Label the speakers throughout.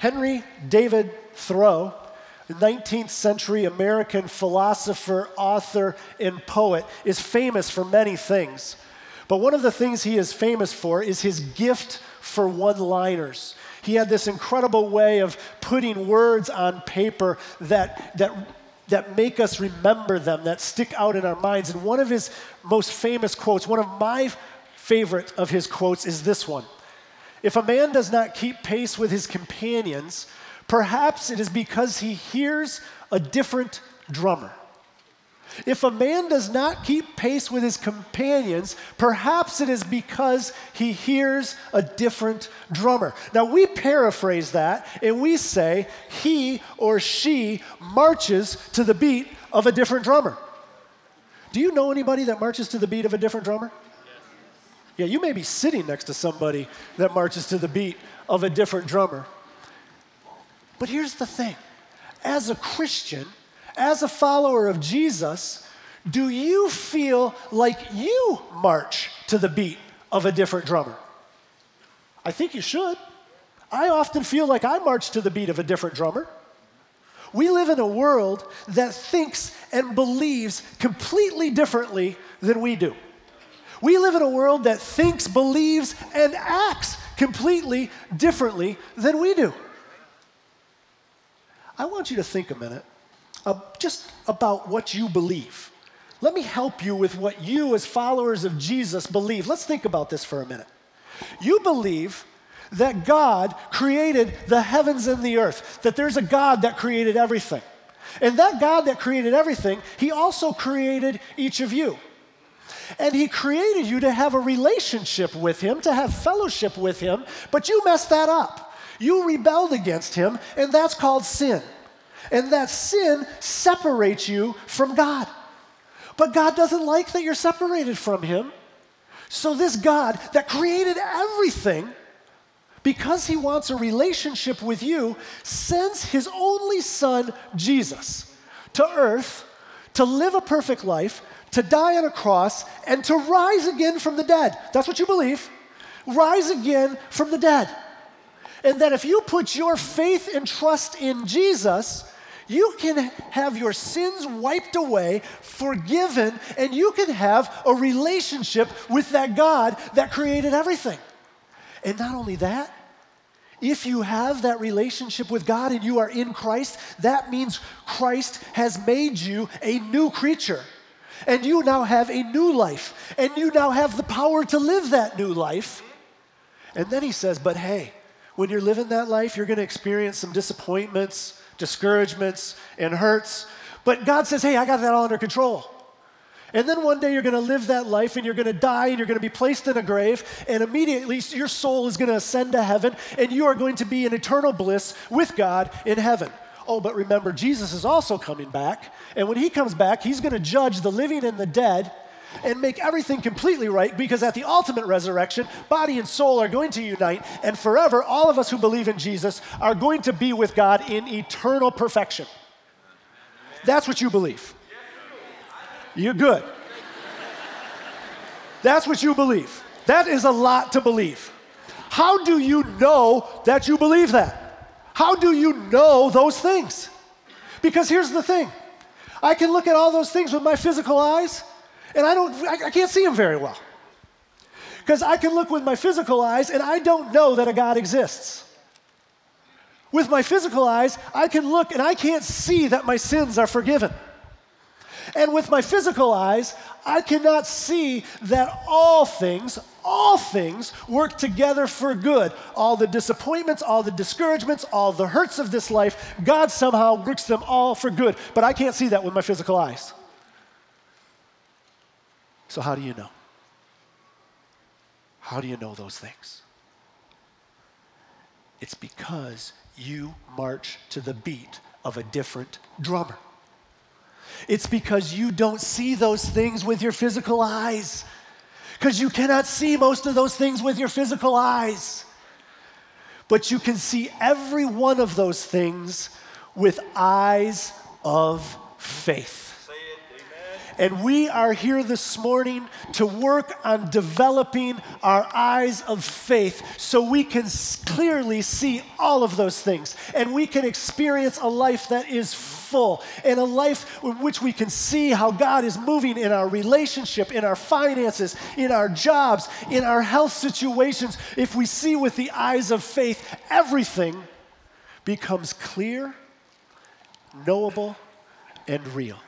Speaker 1: Henry David Thoreau, 19th century American philosopher, author, and poet, is famous for many things. But one of the things he is famous for is his gift for one liners. He had this incredible way of putting words on paper that, that, that make us remember them, that stick out in our minds. And one of his most famous quotes, one of my favorite of his quotes, is this one If a man does not keep pace with his companions, perhaps it is because he hears a different drummer. If a man does not keep pace with his companions, perhaps it is because he hears a different drummer. Now, we paraphrase that and we say he or she marches to the beat of a different drummer. Do you know anybody that marches to the beat of a different drummer? Yeah, you may be sitting next to somebody that marches to the beat of a different drummer. But here's the thing as a Christian, as a follower of Jesus, do you feel like you march to the beat of a different drummer? I think you should. I often feel like I march to the beat of a different drummer. We live in a world that thinks and believes completely differently than we do. We live in a world that thinks, believes, and acts completely differently than we do. I want you to think a minute uh, just about what you believe. Let me help you with what you, as followers of Jesus, believe. Let's think about this for a minute. You believe that God created the heavens and the earth, that there's a God that created everything. And that God that created everything, He also created each of you. And He created you to have a relationship with Him, to have fellowship with Him, but you messed that up. You rebelled against Him, and that's called sin. And that sin separates you from God. But God doesn't like that you're separated from Him. So, this God that created everything, because He wants a relationship with you, sends His only Son, Jesus, to earth to live a perfect life, to die on a cross, and to rise again from the dead. That's what you believe. Rise again from the dead. And that if you put your faith and trust in Jesus, you can have your sins wiped away, forgiven, and you can have a relationship with that God that created everything. And not only that, if you have that relationship with God and you are in Christ, that means Christ has made you a new creature. And you now have a new life. And you now have the power to live that new life. And then he says, But hey, when you're living that life, you're going to experience some disappointments, discouragements, and hurts. But God says, hey, I got that all under control. And then one day you're going to live that life and you're going to die and you're going to be placed in a grave, and immediately your soul is going to ascend to heaven and you are going to be in eternal bliss with God in heaven. Oh, but remember, Jesus is also coming back. And when he comes back, he's going to judge the living and the dead and make everything completely right because at the ultimate resurrection, body and soul are going to unite, and forever, all of us who believe in Jesus are going to be with God in eternal perfection. That's what you believe. You're good. That's what you believe. That is a lot to believe. How do you know that you believe that? How do you know those things? Because here's the thing I can look at all those things with my physical eyes, and I don't, I, I can't see them very well. Because I can look with my physical eyes and I don't know that a God exists. With my physical eyes, I can look and I can't see that my sins are forgiven. And with my physical eyes, I cannot see that all things, all things work together for good. All the disappointments, all the discouragements, all the hurts of this life, God somehow works them all for good. But I can't see that with my physical eyes. So, how do you know? How do you know those things? It's because you march to the beat of a different drummer. It's because you don't see those things with your physical eyes. Because you cannot see most of those things with your physical eyes. But you can see every one of those things with eyes of faith. And we are here this morning to work on developing our eyes of faith so we can clearly see all of those things and we can experience a life that is full and a life in which we can see how God is moving in our relationship, in our finances, in our jobs, in our health situations. If we see with the eyes of faith, everything becomes clear, knowable, and real.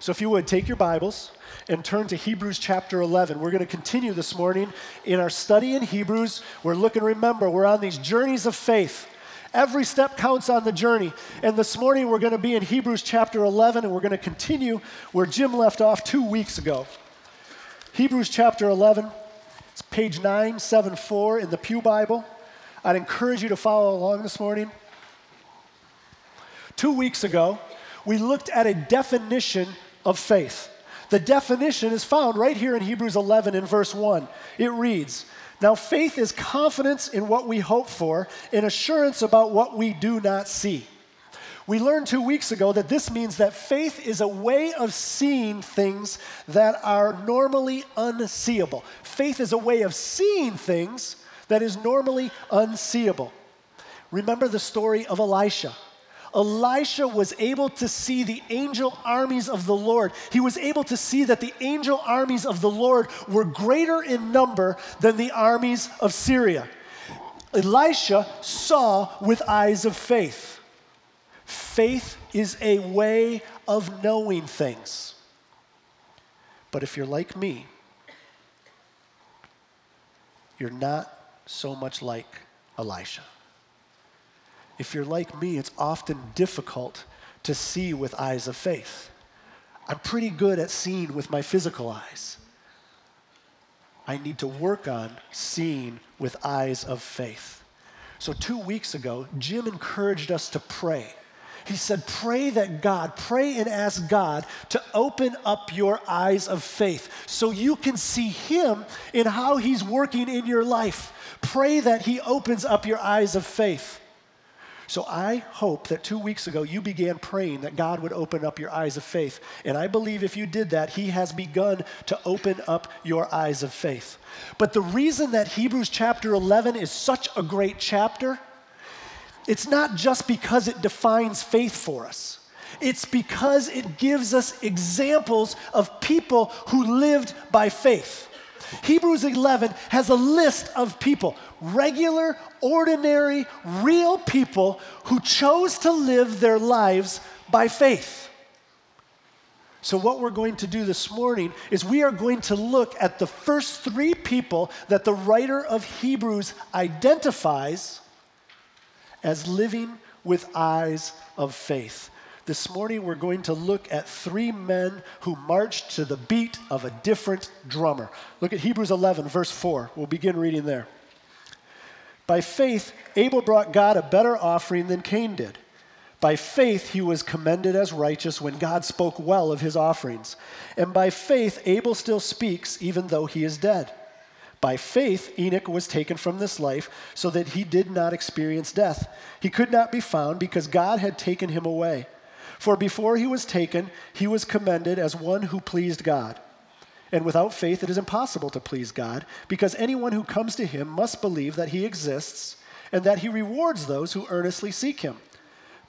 Speaker 1: So, if you would, take your Bibles and turn to Hebrews chapter 11. We're going to continue this morning in our study in Hebrews. We're looking, remember, we're on these journeys of faith. Every step counts on the journey. And this morning we're going to be in Hebrews chapter 11 and we're going to continue where Jim left off two weeks ago. Hebrews chapter 11, it's page 974 in the Pew Bible. I'd encourage you to follow along this morning. Two weeks ago, we looked at a definition of faith. The definition is found right here in Hebrews 11 in verse 1. It reads, Now faith is confidence in what we hope for and assurance about what we do not see. We learned two weeks ago that this means that faith is a way of seeing things that are normally unseeable. Faith is a way of seeing things that is normally unseeable. Remember the story of Elisha. Elisha was able to see the angel armies of the Lord. He was able to see that the angel armies of the Lord were greater in number than the armies of Syria. Elisha saw with eyes of faith. Faith is a way of knowing things. But if you're like me, you're not so much like Elisha. If you're like me, it's often difficult to see with eyes of faith. I'm pretty good at seeing with my physical eyes. I need to work on seeing with eyes of faith. So, two weeks ago, Jim encouraged us to pray. He said, Pray that God, pray and ask God to open up your eyes of faith so you can see Him in how He's working in your life. Pray that He opens up your eyes of faith. So I hope that two weeks ago you began praying that God would open up your eyes of faith. And I believe if you did that, He has begun to open up your eyes of faith. But the reason that Hebrews chapter 11 is such a great chapter, it's not just because it defines faith for us. It's because it gives us examples of people who lived by faith. Hebrews 11 has a list of people, regular, ordinary, real people who chose to live their lives by faith. So, what we're going to do this morning is we are going to look at the first three people that the writer of Hebrews identifies as living with eyes of faith. This morning, we're going to look at three men who marched to the beat of a different drummer. Look at Hebrews 11, verse 4. We'll begin reading there. By faith, Abel brought God a better offering than Cain did. By faith, he was commended as righteous when God spoke well of his offerings. And by faith, Abel still speaks, even though he is dead. By faith, Enoch was taken from this life so that he did not experience death. He could not be found because God had taken him away. For before he was taken, he was commended as one who pleased God. And without faith, it is impossible to please God, because anyone who comes to him must believe that he exists and that he rewards those who earnestly seek him.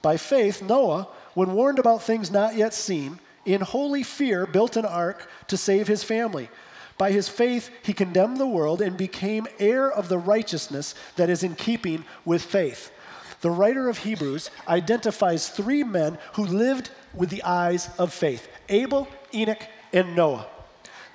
Speaker 1: By faith, Noah, when warned about things not yet seen, in holy fear built an ark to save his family. By his faith, he condemned the world and became heir of the righteousness that is in keeping with faith the writer of Hebrews identifies three men who lived with the eyes of faith Abel, Enoch, and Noah.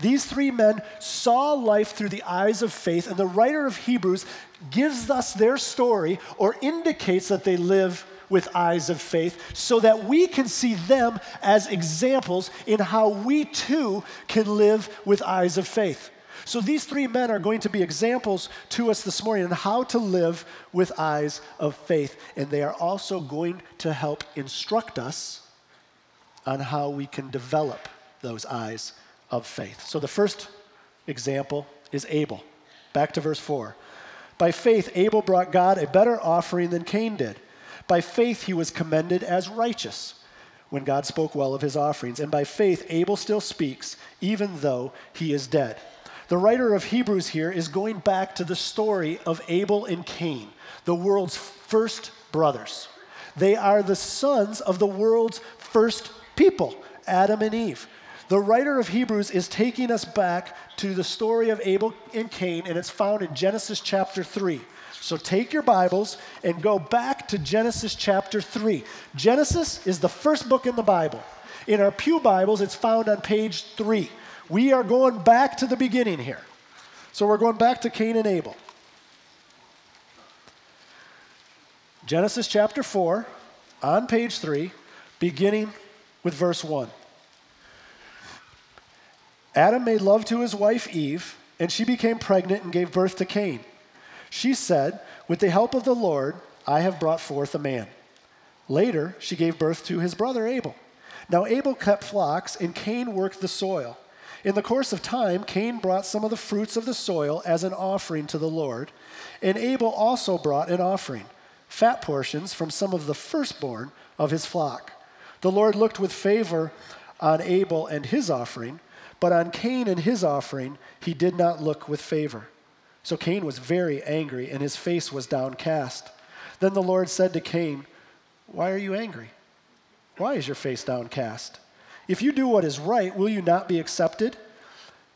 Speaker 1: These three men saw life through the eyes of faith, and the writer of Hebrews gives us their story or indicates that they live with eyes of faith so that we can see them as examples in how we too can live with eyes of faith. So these three men are going to be examples to us this morning on how to live with eyes of faith. And they are also going to help instruct us on how we can develop those eyes of faith. So the first example is Abel. Back to verse 4. By faith, Abel brought God a better offering than Cain did. By faith, he was commended as righteous when God spoke well of his offerings. And by faith, Abel still speaks, even though he is dead. The writer of Hebrews here is going back to the story of Abel and Cain, the world's first brothers. They are the sons of the world's first people, Adam and Eve. The writer of Hebrews is taking us back to the story of Abel and Cain, and it's found in Genesis chapter 3. So take your Bibles and go back to Genesis chapter 3. Genesis is the first book in the Bible. In our Pew Bibles, it's found on page 3. We are going back to the beginning here. So we're going back to Cain and Abel. Genesis chapter 4, on page 3, beginning with verse 1. Adam made love to his wife Eve, and she became pregnant and gave birth to Cain. She said, With the help of the Lord, I have brought forth a man. Later, she gave birth to his brother Abel. Now, Abel kept flocks, and Cain worked the soil. In the course of time, Cain brought some of the fruits of the soil as an offering to the Lord, and Abel also brought an offering, fat portions from some of the firstborn of his flock. The Lord looked with favor on Abel and his offering, but on Cain and his offering, he did not look with favor. So Cain was very angry, and his face was downcast. Then the Lord said to Cain, Why are you angry? Why is your face downcast? If you do what is right, will you not be accepted?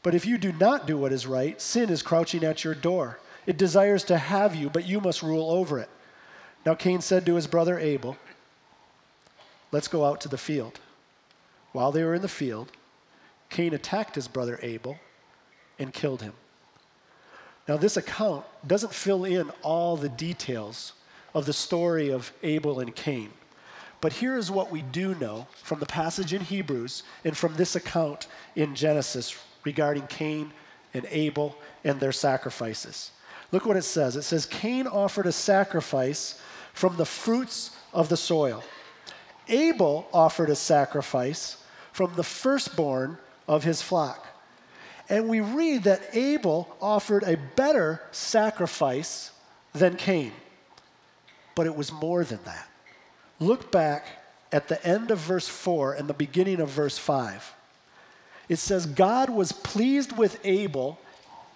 Speaker 1: But if you do not do what is right, sin is crouching at your door. It desires to have you, but you must rule over it. Now Cain said to his brother Abel, Let's go out to the field. While they were in the field, Cain attacked his brother Abel and killed him. Now, this account doesn't fill in all the details of the story of Abel and Cain. But here is what we do know from the passage in Hebrews and from this account in Genesis regarding Cain and Abel and their sacrifices. Look what it says. It says, Cain offered a sacrifice from the fruits of the soil. Abel offered a sacrifice from the firstborn of his flock. And we read that Abel offered a better sacrifice than Cain. But it was more than that. Look back at the end of verse 4 and the beginning of verse 5. It says, God was pleased with Abel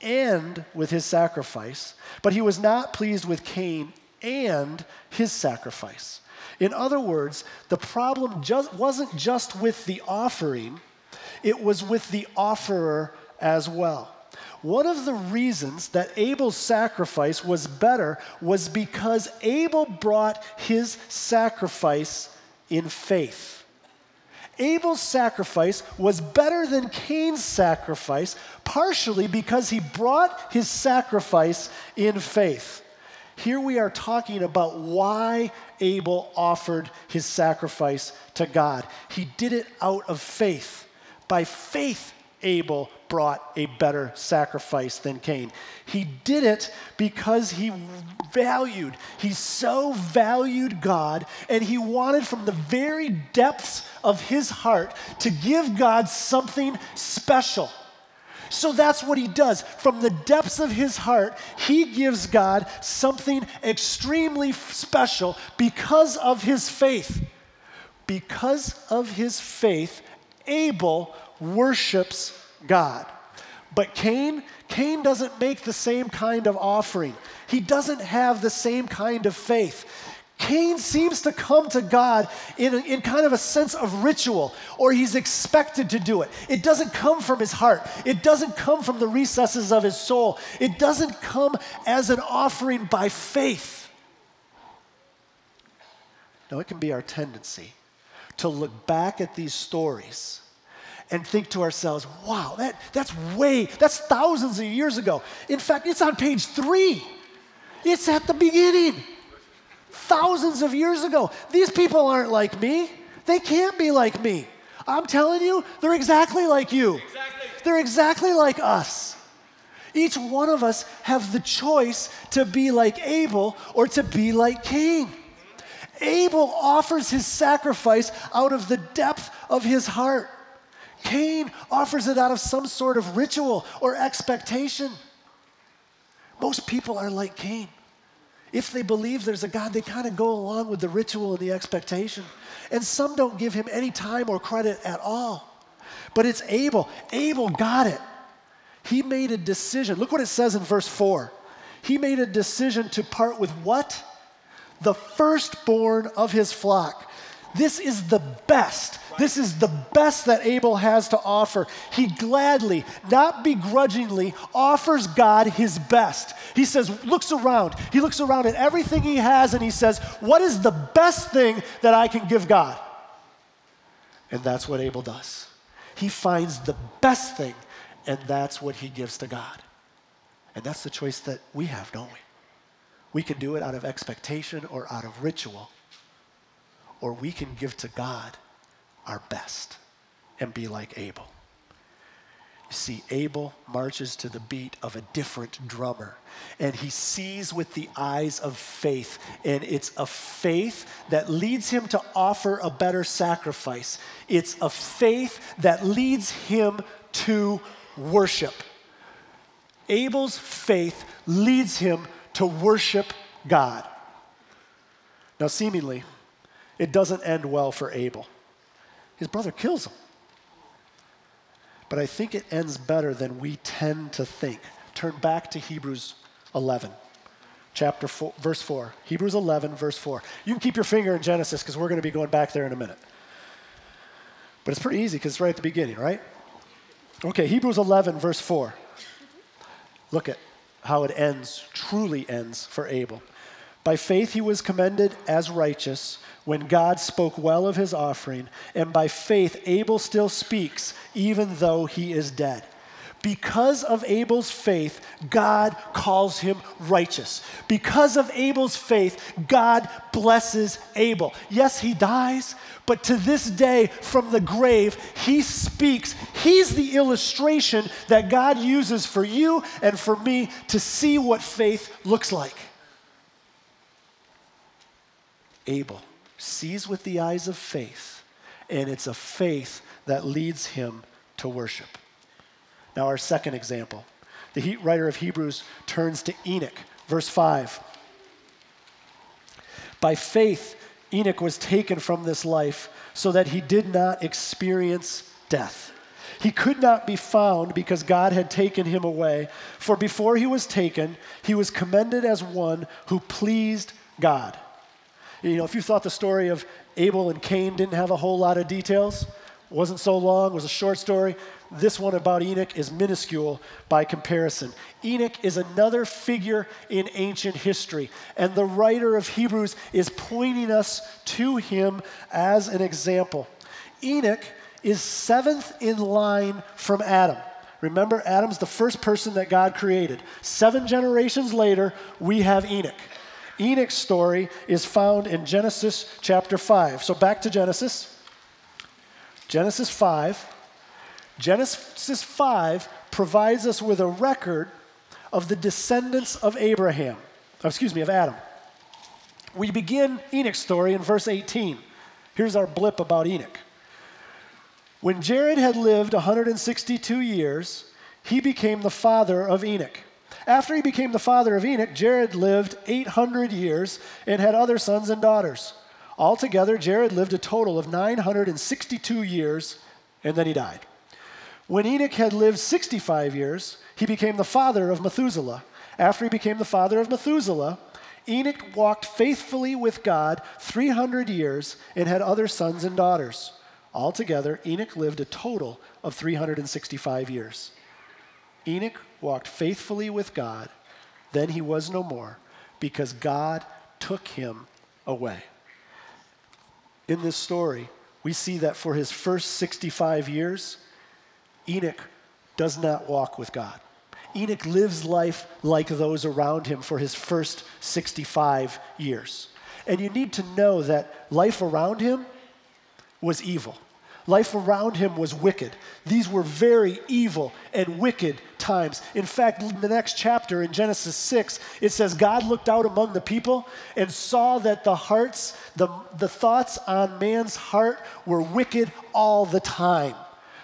Speaker 1: and with his sacrifice, but he was not pleased with Cain and his sacrifice. In other words, the problem just wasn't just with the offering, it was with the offerer as well. One of the reasons that Abel's sacrifice was better was because Abel brought his sacrifice in faith. Abel's sacrifice was better than Cain's sacrifice, partially because he brought his sacrifice in faith. Here we are talking about why Abel offered his sacrifice to God. He did it out of faith. By faith, Abel brought a better sacrifice than Cain. He did it because he valued, he so valued God, and he wanted from the very depths of his heart to give God something special. So that's what he does. From the depths of his heart, he gives God something extremely special because of his faith. Because of his faith, Abel worships God. But Cain, Cain doesn't make the same kind of offering. He doesn't have the same kind of faith. Cain seems to come to God in, a, in kind of a sense of ritual, or he's expected to do it. It doesn't come from his heart, it doesn't come from the recesses of his soul, it doesn't come as an offering by faith. No, it can be our tendency to look back at these stories and think to ourselves, wow, that, that's way, that's thousands of years ago. In fact, it's on page three, it's at the beginning. Thousands of years ago. These people aren't like me. They can't be like me. I'm telling you, they're exactly like you. Exactly. They're exactly like us. Each one of us have the choice to be like Abel or to be like Cain. Abel offers his sacrifice out of the depth of his heart. Cain offers it out of some sort of ritual or expectation. Most people are like Cain. If they believe there's a God, they kind of go along with the ritual and the expectation. And some don't give him any time or credit at all. But it's Abel. Abel got it. He made a decision. Look what it says in verse 4. He made a decision to part with what? The firstborn of his flock. This is the best. This is the best that Abel has to offer. He gladly, not begrudgingly, offers God his best. He says, looks around. He looks around at everything he has and he says, What is the best thing that I can give God? And that's what Abel does. He finds the best thing and that's what he gives to God. And that's the choice that we have, don't we? We can do it out of expectation or out of ritual or we can give to God our best and be like Abel. You see, Abel marches to the beat of a different drummer, and he sees with the eyes of faith, and it's a faith that leads him to offer a better sacrifice. It's a faith that leads him to worship. Abel's faith leads him to worship God. Now, seemingly, it doesn't end well for Abel. His brother kills him. But I think it ends better than we tend to think. Turn back to Hebrews 11, chapter 4, verse 4. Hebrews 11, verse 4. You can keep your finger in Genesis because we're going to be going back there in a minute. But it's pretty easy because it's right at the beginning, right? Okay, Hebrews 11, verse 4. Look at how it ends, truly ends for Abel. By faith he was commended as righteous when God spoke well of his offering, and by faith Abel still speaks, even though he is dead. Because of Abel's faith, God calls him righteous. Because of Abel's faith, God blesses Abel. Yes, he dies, but to this day, from the grave, he speaks. He's the illustration that God uses for you and for me to see what faith looks like. Abel sees with the eyes of faith, and it's a faith that leads him to worship. Now, our second example the writer of Hebrews turns to Enoch, verse 5. By faith, Enoch was taken from this life so that he did not experience death. He could not be found because God had taken him away. For before he was taken, he was commended as one who pleased God. You know, if you thought the story of Abel and Cain didn't have a whole lot of details, wasn't so long, was a short story, this one about Enoch is minuscule by comparison. Enoch is another figure in ancient history, and the writer of Hebrews is pointing us to him as an example. Enoch is seventh in line from Adam. Remember, Adam's the first person that God created. Seven generations later, we have Enoch. Enoch's story is found in Genesis chapter 5. So back to Genesis. Genesis 5. Genesis 5 provides us with a record of the descendants of Abraham, excuse me, of Adam. We begin Enoch's story in verse 18. Here's our blip about Enoch. When Jared had lived 162 years, he became the father of Enoch. After he became the father of Enoch, Jared lived 800 years and had other sons and daughters. Altogether, Jared lived a total of 962 years, and then he died. When Enoch had lived 65 years, he became the father of Methuselah. After he became the father of Methuselah, Enoch walked faithfully with God 300 years and had other sons and daughters. Altogether, Enoch lived a total of 365 years. Enoch walked faithfully with God, then he was no more because God took him away. In this story, we see that for his first 65 years, Enoch does not walk with God. Enoch lives life like those around him for his first 65 years. And you need to know that life around him was evil. Life around him was wicked. These were very evil and wicked times. In fact, in the next chapter in Genesis 6, it says, God looked out among the people and saw that the hearts, the, the thoughts on man's heart were wicked all the time.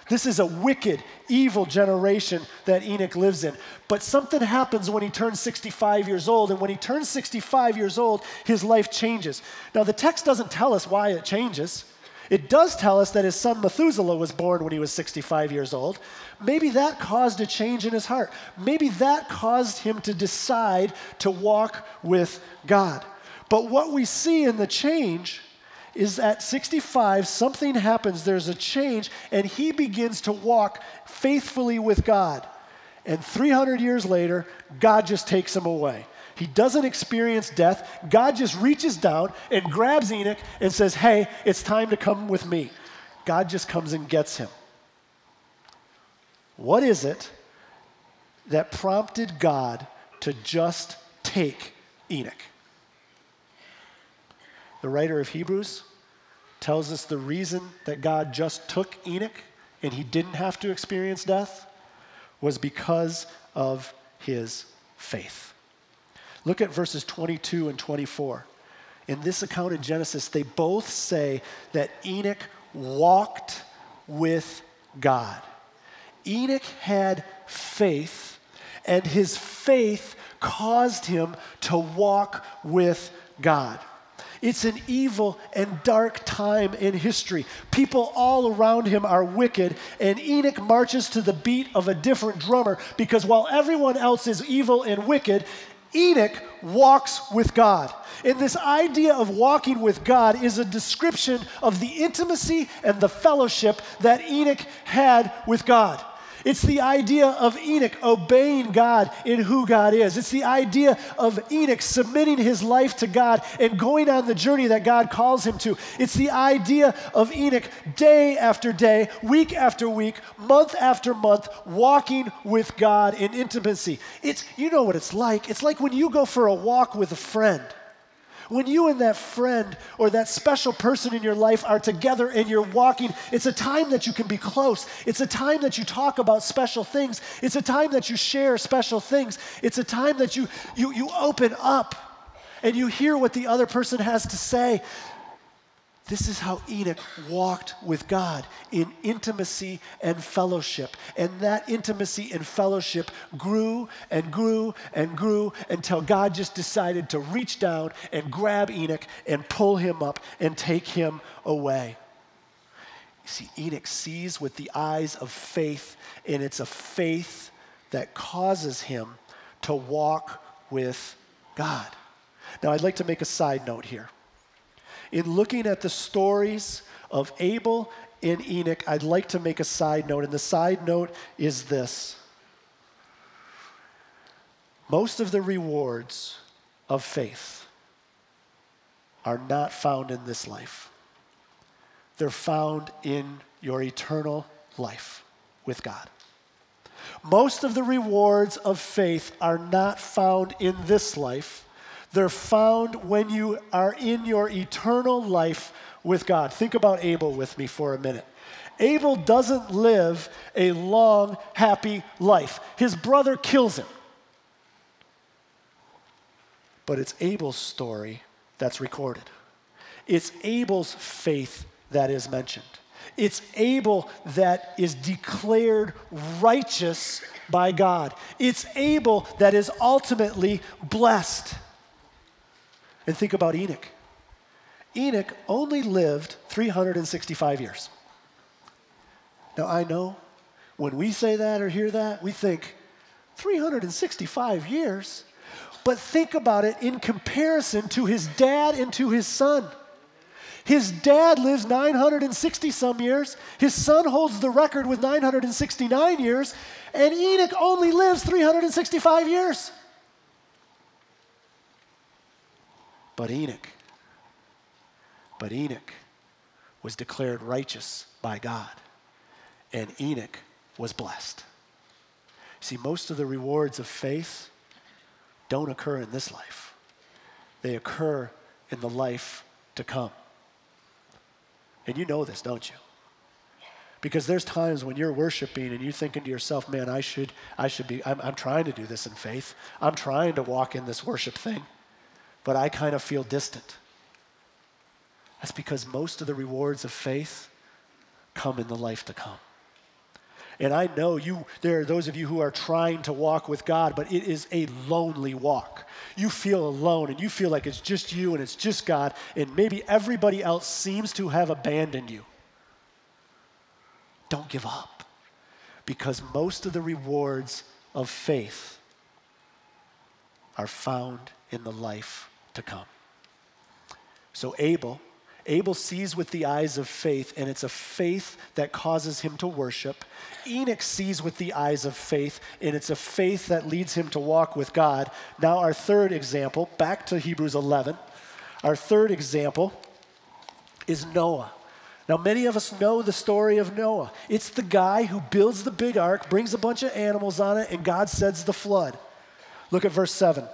Speaker 1: This is a wicked, evil generation that Enoch lives in. But something happens when he turns 65 years old, and when he turns 65 years old, his life changes. Now, the text doesn't tell us why it changes. It does tell us that his son Methuselah was born when he was 65 years old. Maybe that caused a change in his heart. Maybe that caused him to decide to walk with God. But what we see in the change is at 65, something happens, there's a change, and he begins to walk faithfully with God. And 300 years later, God just takes him away. He doesn't experience death. God just reaches down and grabs Enoch and says, Hey, it's time to come with me. God just comes and gets him. What is it that prompted God to just take Enoch? The writer of Hebrews tells us the reason that God just took Enoch and he didn't have to experience death was because of his faith. Look at verses 22 and 24. In this account in Genesis, they both say that Enoch walked with God. Enoch had faith, and his faith caused him to walk with God. It's an evil and dark time in history. People all around him are wicked, and Enoch marches to the beat of a different drummer because while everyone else is evil and wicked, Enoch walks with God. And this idea of walking with God is a description of the intimacy and the fellowship that Enoch had with God. It's the idea of Enoch obeying God in who God is. It's the idea of Enoch submitting his life to God and going on the journey that God calls him to. It's the idea of Enoch day after day, week after week, month after month, walking with God in intimacy. It's, you know what it's like. It's like when you go for a walk with a friend. When you and that friend or that special person in your life are together and you're walking, it's a time that you can be close. It's a time that you talk about special things. It's a time that you share special things. It's a time that you, you, you open up and you hear what the other person has to say. This is how Enoch walked with God in intimacy and fellowship. And that intimacy and fellowship grew and grew and grew until God just decided to reach down and grab Enoch and pull him up and take him away. You see, Enoch sees with the eyes of faith, and it's a faith that causes him to walk with God. Now, I'd like to make a side note here in looking at the stories of Abel and Enoch, I'd like to make a side note, and the side note is this. Most of the rewards of faith are not found in this life. They're found in your eternal life with God. Most of the rewards of faith are not found in this life they're found when you are in your eternal life with God. Think about Abel with me for a minute. Abel doesn't live a long, happy life. His brother kills him. But it's Abel's story that's recorded. It's Abel's faith that is mentioned. It's Abel that is declared righteous by God. It's Abel that is ultimately blessed. And think about Enoch. Enoch only lived 365 years. Now, I know when we say that or hear that, we think 365 years. But think about it in comparison to his dad and to his son. His dad lives 960 some years. His son holds the record with 969 years. And Enoch only lives 365 years. But Enoch, but Enoch was declared righteous by God, and Enoch was blessed. See, most of the rewards of faith don't occur in this life, they occur in the life to come. And you know this, don't you? Because there's times when you're worshiping and you're thinking to yourself, man, I should, I should be, I'm, I'm trying to do this in faith. I'm trying to walk in this worship thing but I kind of feel distant. That's because most of the rewards of faith come in the life to come. And I know you, there are those of you who are trying to walk with God, but it is a lonely walk. You feel alone and you feel like it's just you and it's just God, and maybe everybody else seems to have abandoned you. Don't give up because most of the rewards of faith are found in the life to come. So, Abel Abel sees with the eyes of faith, and it's a faith that causes him to worship. Enoch sees with the eyes of faith, and it's a faith that leads him to walk with God. Now, our third example, back to Hebrews 11, our third example is Noah. Now, many of us know the story of Noah. It's the guy who builds the big ark, brings a bunch of animals on it, and God sends the flood. Look at verse 7.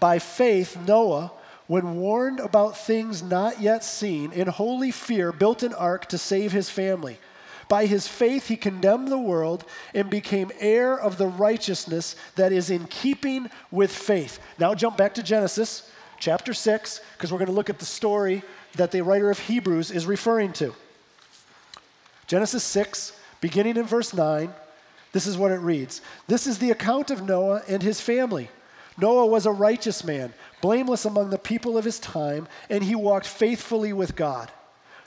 Speaker 1: By faith, Noah when warned about things not yet seen, in holy fear built an ark to save his family. By his faith, he condemned the world and became heir of the righteousness that is in keeping with faith. Now, jump back to Genesis chapter 6, because we're going to look at the story that the writer of Hebrews is referring to. Genesis 6, beginning in verse 9, this is what it reads This is the account of Noah and his family. Noah was a righteous man, blameless among the people of his time, and he walked faithfully with God.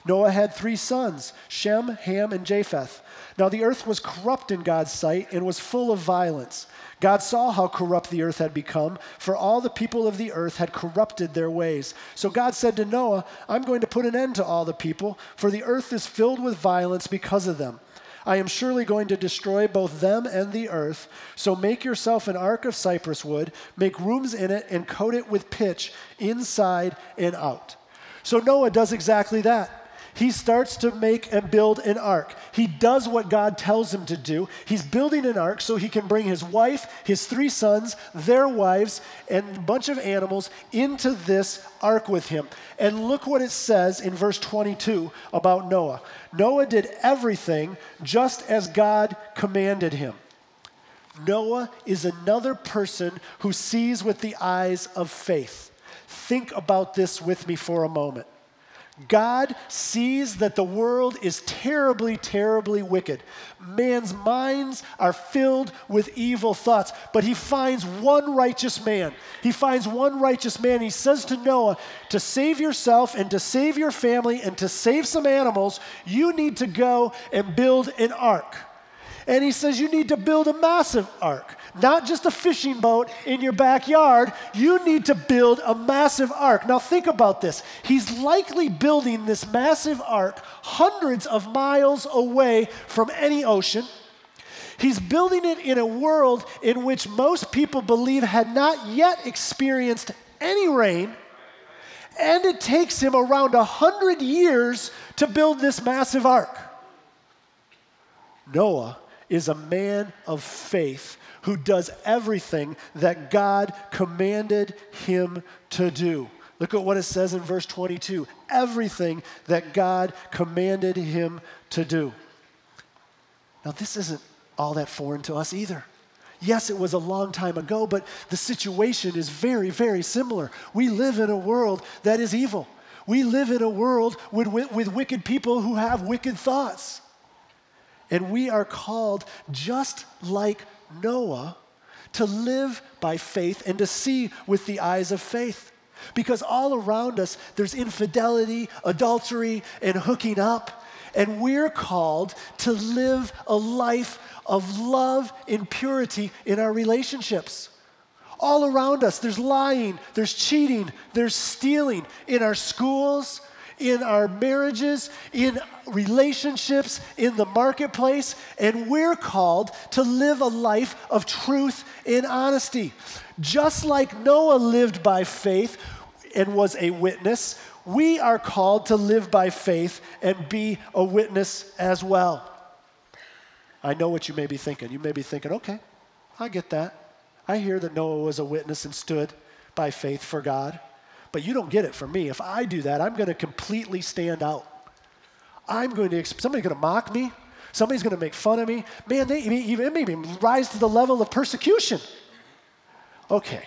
Speaker 1: Noah had three sons Shem, Ham, and Japheth. Now the earth was corrupt in God's sight and was full of violence. God saw how corrupt the earth had become, for all the people of the earth had corrupted their ways. So God said to Noah, I'm going to put an end to all the people, for the earth is filled with violence because of them. I am surely going to destroy both them and the earth. So make yourself an ark of cypress wood, make rooms in it, and coat it with pitch inside and out. So Noah does exactly that he starts to make and build an ark. He does what God tells him to do. He's building an ark so he can bring his wife, his three sons, their wives, and a bunch of animals into this ark with him. And look what it says in verse 22 about Noah Noah did everything just as God commanded him. Noah is another person who sees with the eyes of faith. Think about this with me for a moment. God sees that the world is terribly, terribly wicked. Man's minds are filled with evil thoughts, but he finds one righteous man. He finds one righteous man. He says to Noah, To save yourself and to save your family and to save some animals, you need to go and build an ark. And he says, You need to build a massive ark, not just a fishing boat in your backyard. You need to build a massive ark. Now, think about this. He's likely building this massive ark hundreds of miles away from any ocean. He's building it in a world in which most people believe had not yet experienced any rain. And it takes him around a hundred years to build this massive ark. Noah is a man of faith who does everything that God commanded him to do. Look at what it says in verse 22 everything that God commanded him to do. Now, this isn't all that foreign to us either. Yes, it was a long time ago, but the situation is very, very similar. We live in a world that is evil. We live in a world with, with, with wicked people who have wicked thoughts. And we are called, just like Noah, to live by faith and to see with the eyes of faith. Because all around us, there's infidelity, adultery, and hooking up. And we're called to live a life of love and purity in our relationships. All around us, there's lying, there's cheating, there's stealing in our schools, in our marriages, in relationships, in the marketplace, and we're called to live a life of truth and honesty. Just like Noah lived by faith and was a witness, we are called to live by faith and be a witness as well. I know what you may be thinking. You may be thinking, okay, I get that. I hear that Noah was a witness and stood by faith for God. But you don't get it from me. If I do that, I'm going to completely stand out. I'm going to, somebody's going to mock me. Somebody's going to make fun of me. Man, they even maybe rise to the level of persecution. Okay,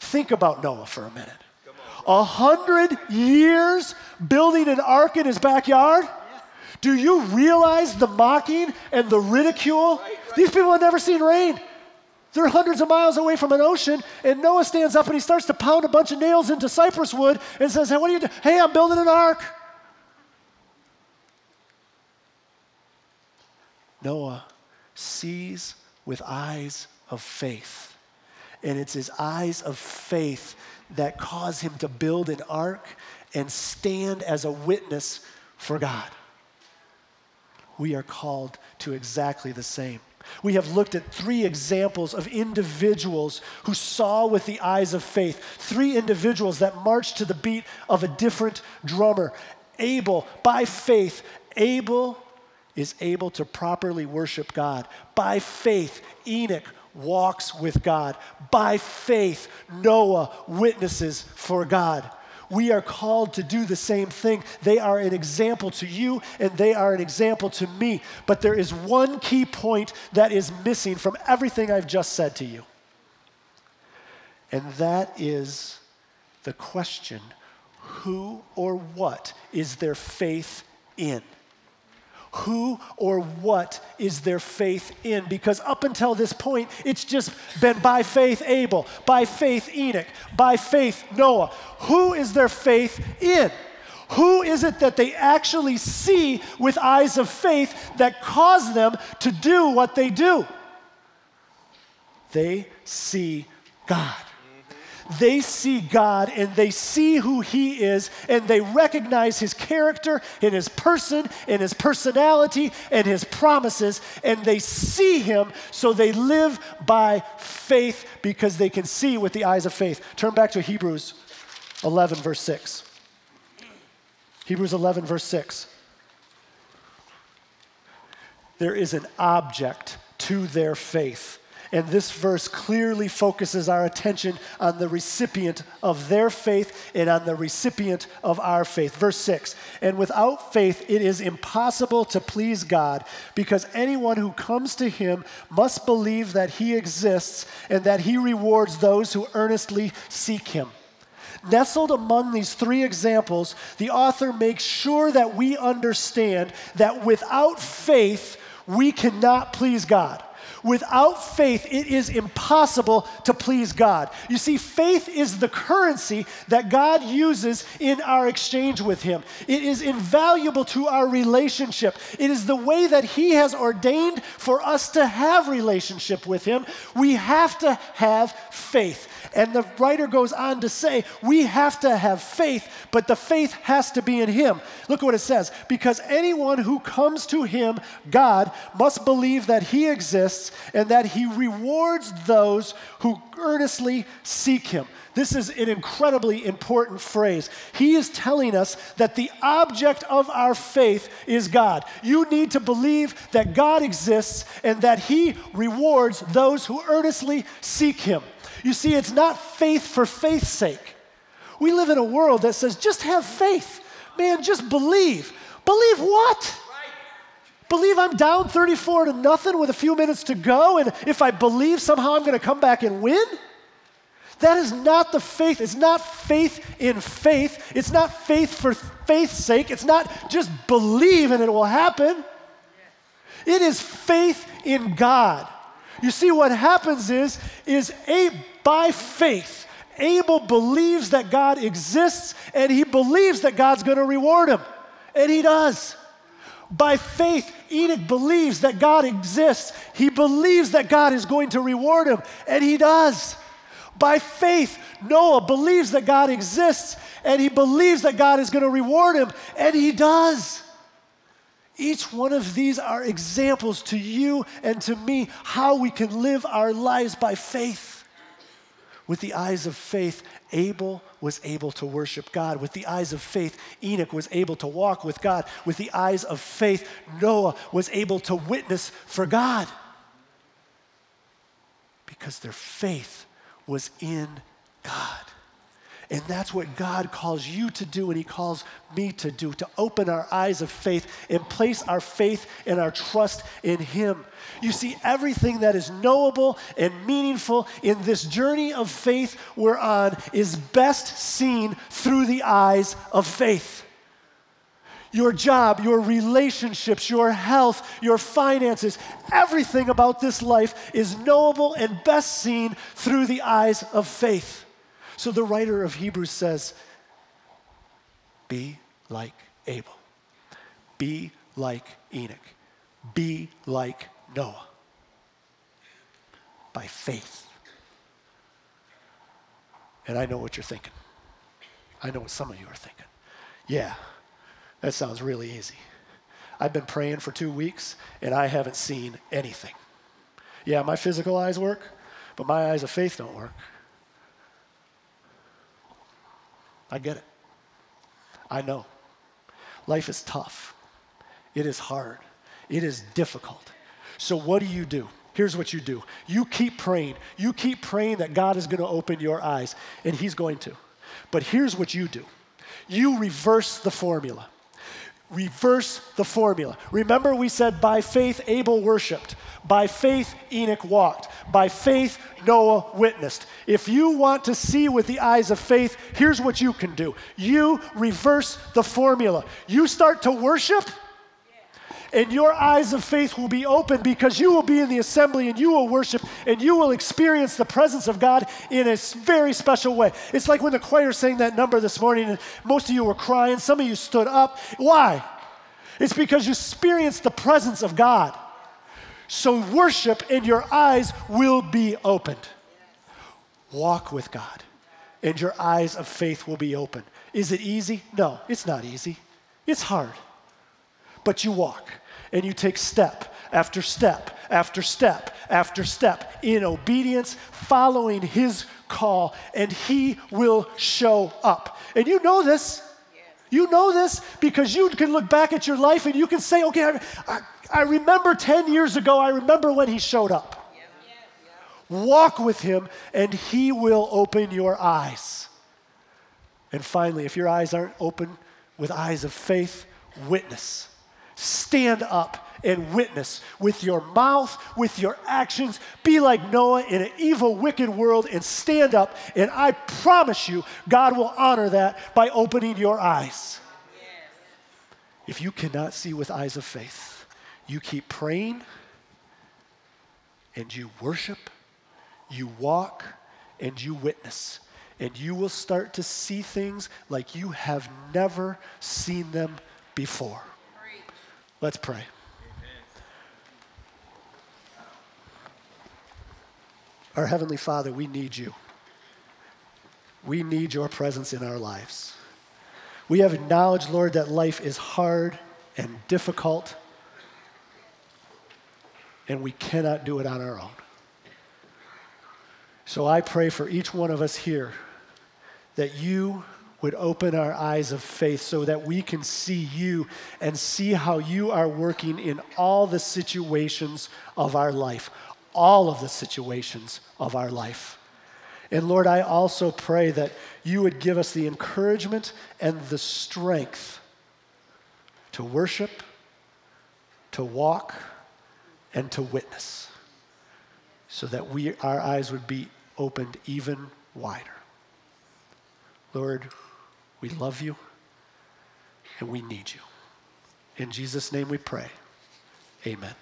Speaker 1: think about Noah for a minute. A hundred years building an ark in his backyard? Do you realize the mocking and the ridicule? These people have never seen rain. They're hundreds of miles away from an ocean, and Noah stands up and he starts to pound a bunch of nails into cypress wood and says, Hey, what are you doing? Hey, I'm building an ark. Noah sees with eyes of faith. And it's his eyes of faith that cause him to build an ark and stand as a witness for God. We are called to exactly the same. We have looked at three examples of individuals who saw with the eyes of faith, three individuals that marched to the beat of a different drummer. Abel, by faith, Abel is able to properly worship God. By faith, Enoch walks with God. By faith, Noah witnesses for God. We are called to do the same thing. They are an example to you and they are an example to me. But there is one key point that is missing from everything I've just said to you. And that is the question who or what is their faith in? Who or what is their faith in? Because up until this point, it's just been by faith Abel, by faith Enoch, by faith Noah. Who is their faith in? Who is it that they actually see with eyes of faith that cause them to do what they do? They see God. They see God and they see who He is and they recognize His character and His person and His personality and His promises and they see Him so they live by faith because they can see with the eyes of faith. Turn back to Hebrews 11, verse 6. Hebrews 11, verse 6. There is an object to their faith. And this verse clearly focuses our attention on the recipient of their faith and on the recipient of our faith. Verse 6 And without faith, it is impossible to please God because anyone who comes to him must believe that he exists and that he rewards those who earnestly seek him. Nestled among these three examples, the author makes sure that we understand that without faith, we cannot please God. Without faith, it is impossible to please God. You see, faith is the currency that God uses in our exchange with Him. It is invaluable to our relationship. It is the way that He has ordained for us to have relationship with Him. We have to have faith. And the writer goes on to say, we have to have faith, but the faith has to be in Him. Look at what it says because anyone who comes to Him, God, must believe that He exists and that He rewards those who earnestly seek Him. This is an incredibly important phrase. He is telling us that the object of our faith is God. You need to believe that God exists and that He rewards those who earnestly seek Him. You see, it's not faith for faith's sake. We live in a world that says, just have faith. Man, just believe. Believe what? Believe I'm down 34 to nothing with a few minutes to go, and if I believe somehow I'm going to come back and win? That is not the faith. It's not faith in faith. It's not faith for faith's sake. It's not just believe and it will happen. It is faith in God. You see, what happens is, is a, by faith, Abel believes that God exists and he believes that God's going to reward him. And he does. By faith, Enoch believes that God exists. He believes that God is going to reward him, and he does. By faith, Noah believes that God exists, and he believes that God is going to reward him, and he does. Each one of these are examples to you and to me how we can live our lives by faith. With the eyes of faith, Abel was able to worship God. With the eyes of faith, Enoch was able to walk with God. With the eyes of faith, Noah was able to witness for God. Because their faith was in God. And that's what God calls you to do and He calls me to do to open our eyes of faith and place our faith and our trust in Him. You see, everything that is knowable and meaningful in this journey of faith we're on is best seen through the eyes of faith. your job, your relationships, your health, your finances, everything about this life is knowable and best seen through the eyes of faith. So the writer of Hebrews says, Be like Abel, be like Enoch, be like Noah by faith. And I know what you're thinking. I know what some of you are thinking. Yeah, that sounds really easy. I've been praying for two weeks and I haven't seen anything. Yeah, my physical eyes work, but my eyes of faith don't work. I get it. I know. Life is tough. It is hard. It is difficult. So, what do you do? Here's what you do you keep praying. You keep praying that God is going to open your eyes, and He's going to. But here's what you do you reverse the formula. Reverse the formula. Remember, we said by faith Abel worshiped, by faith Enoch walked, by faith Noah witnessed. If you want to see with the eyes of faith, here's what you can do you reverse the formula. You start to worship and your eyes of faith will be open because you will be in the assembly and you will worship and you will experience the presence of God in a very special way. It's like when the choir sang that number this morning and most of you were crying, some of you stood up. Why? It's because you experienced the presence of God. So worship and your eyes will be opened. Walk with God and your eyes of faith will be open. Is it easy? No, it's not easy. It's hard. But you walk and you take step after step after step after step in obedience, following His call, and He will show up. And you know this. You know this because you can look back at your life and you can say, okay, I, I, I remember 10 years ago, I remember when He showed up. Walk with Him, and He will open your eyes. And finally, if your eyes aren't open with eyes of faith, witness Stand up and witness with your mouth, with your actions. Be like Noah in an evil, wicked world and stand up. And I promise you, God will honor that by opening your eyes. If you cannot see with eyes of faith, you keep praying and you worship, you walk, and you witness. And you will start to see things like you have never seen them before. Let's pray. Our Heavenly Father, we need you. We need your presence in our lives. We have acknowledged, Lord, that life is hard and difficult, and we cannot do it on our own. So I pray for each one of us here that you would open our eyes of faith so that we can see you and see how you are working in all the situations of our life, all of the situations of our life. And Lord, I also pray that you would give us the encouragement and the strength to worship, to walk, and to witness so that we, our eyes would be opened even wider. Lord, we love you and we need you. In Jesus' name we pray. Amen.